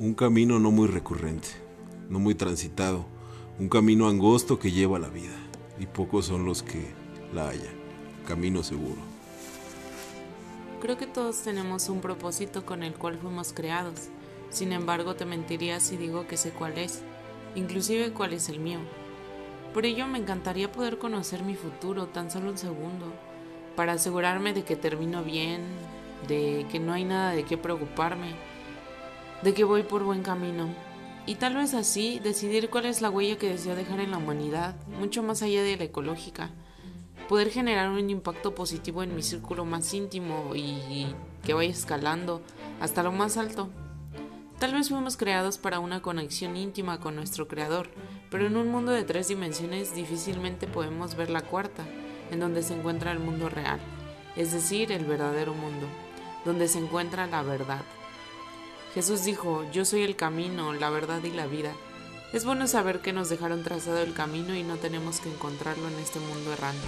Un camino no muy recurrente, no muy transitado, un camino angosto que lleva la vida, y pocos son los que la hallan. Camino seguro. Creo que todos tenemos un propósito con el cual fuimos creados. Sin embargo, te mentiría si digo que sé cuál es, inclusive cuál es el mío. Por ello me encantaría poder conocer mi futuro tan solo un segundo, para asegurarme de que termino bien, de que no hay nada de qué preocuparme, de que voy por buen camino. Y tal vez así decidir cuál es la huella que deseo dejar en la humanidad, mucho más allá de la ecológica. Poder generar un impacto positivo en mi círculo más íntimo y que vaya escalando hasta lo más alto. Tal vez fuimos creados para una conexión íntima con nuestro Creador, pero en un mundo de tres dimensiones difícilmente podemos ver la cuarta, en donde se encuentra el mundo real, es decir, el verdadero mundo, donde se encuentra la verdad. Jesús dijo, yo soy el camino, la verdad y la vida. Es bueno saber que nos dejaron trazado el camino y no tenemos que encontrarlo en este mundo errante.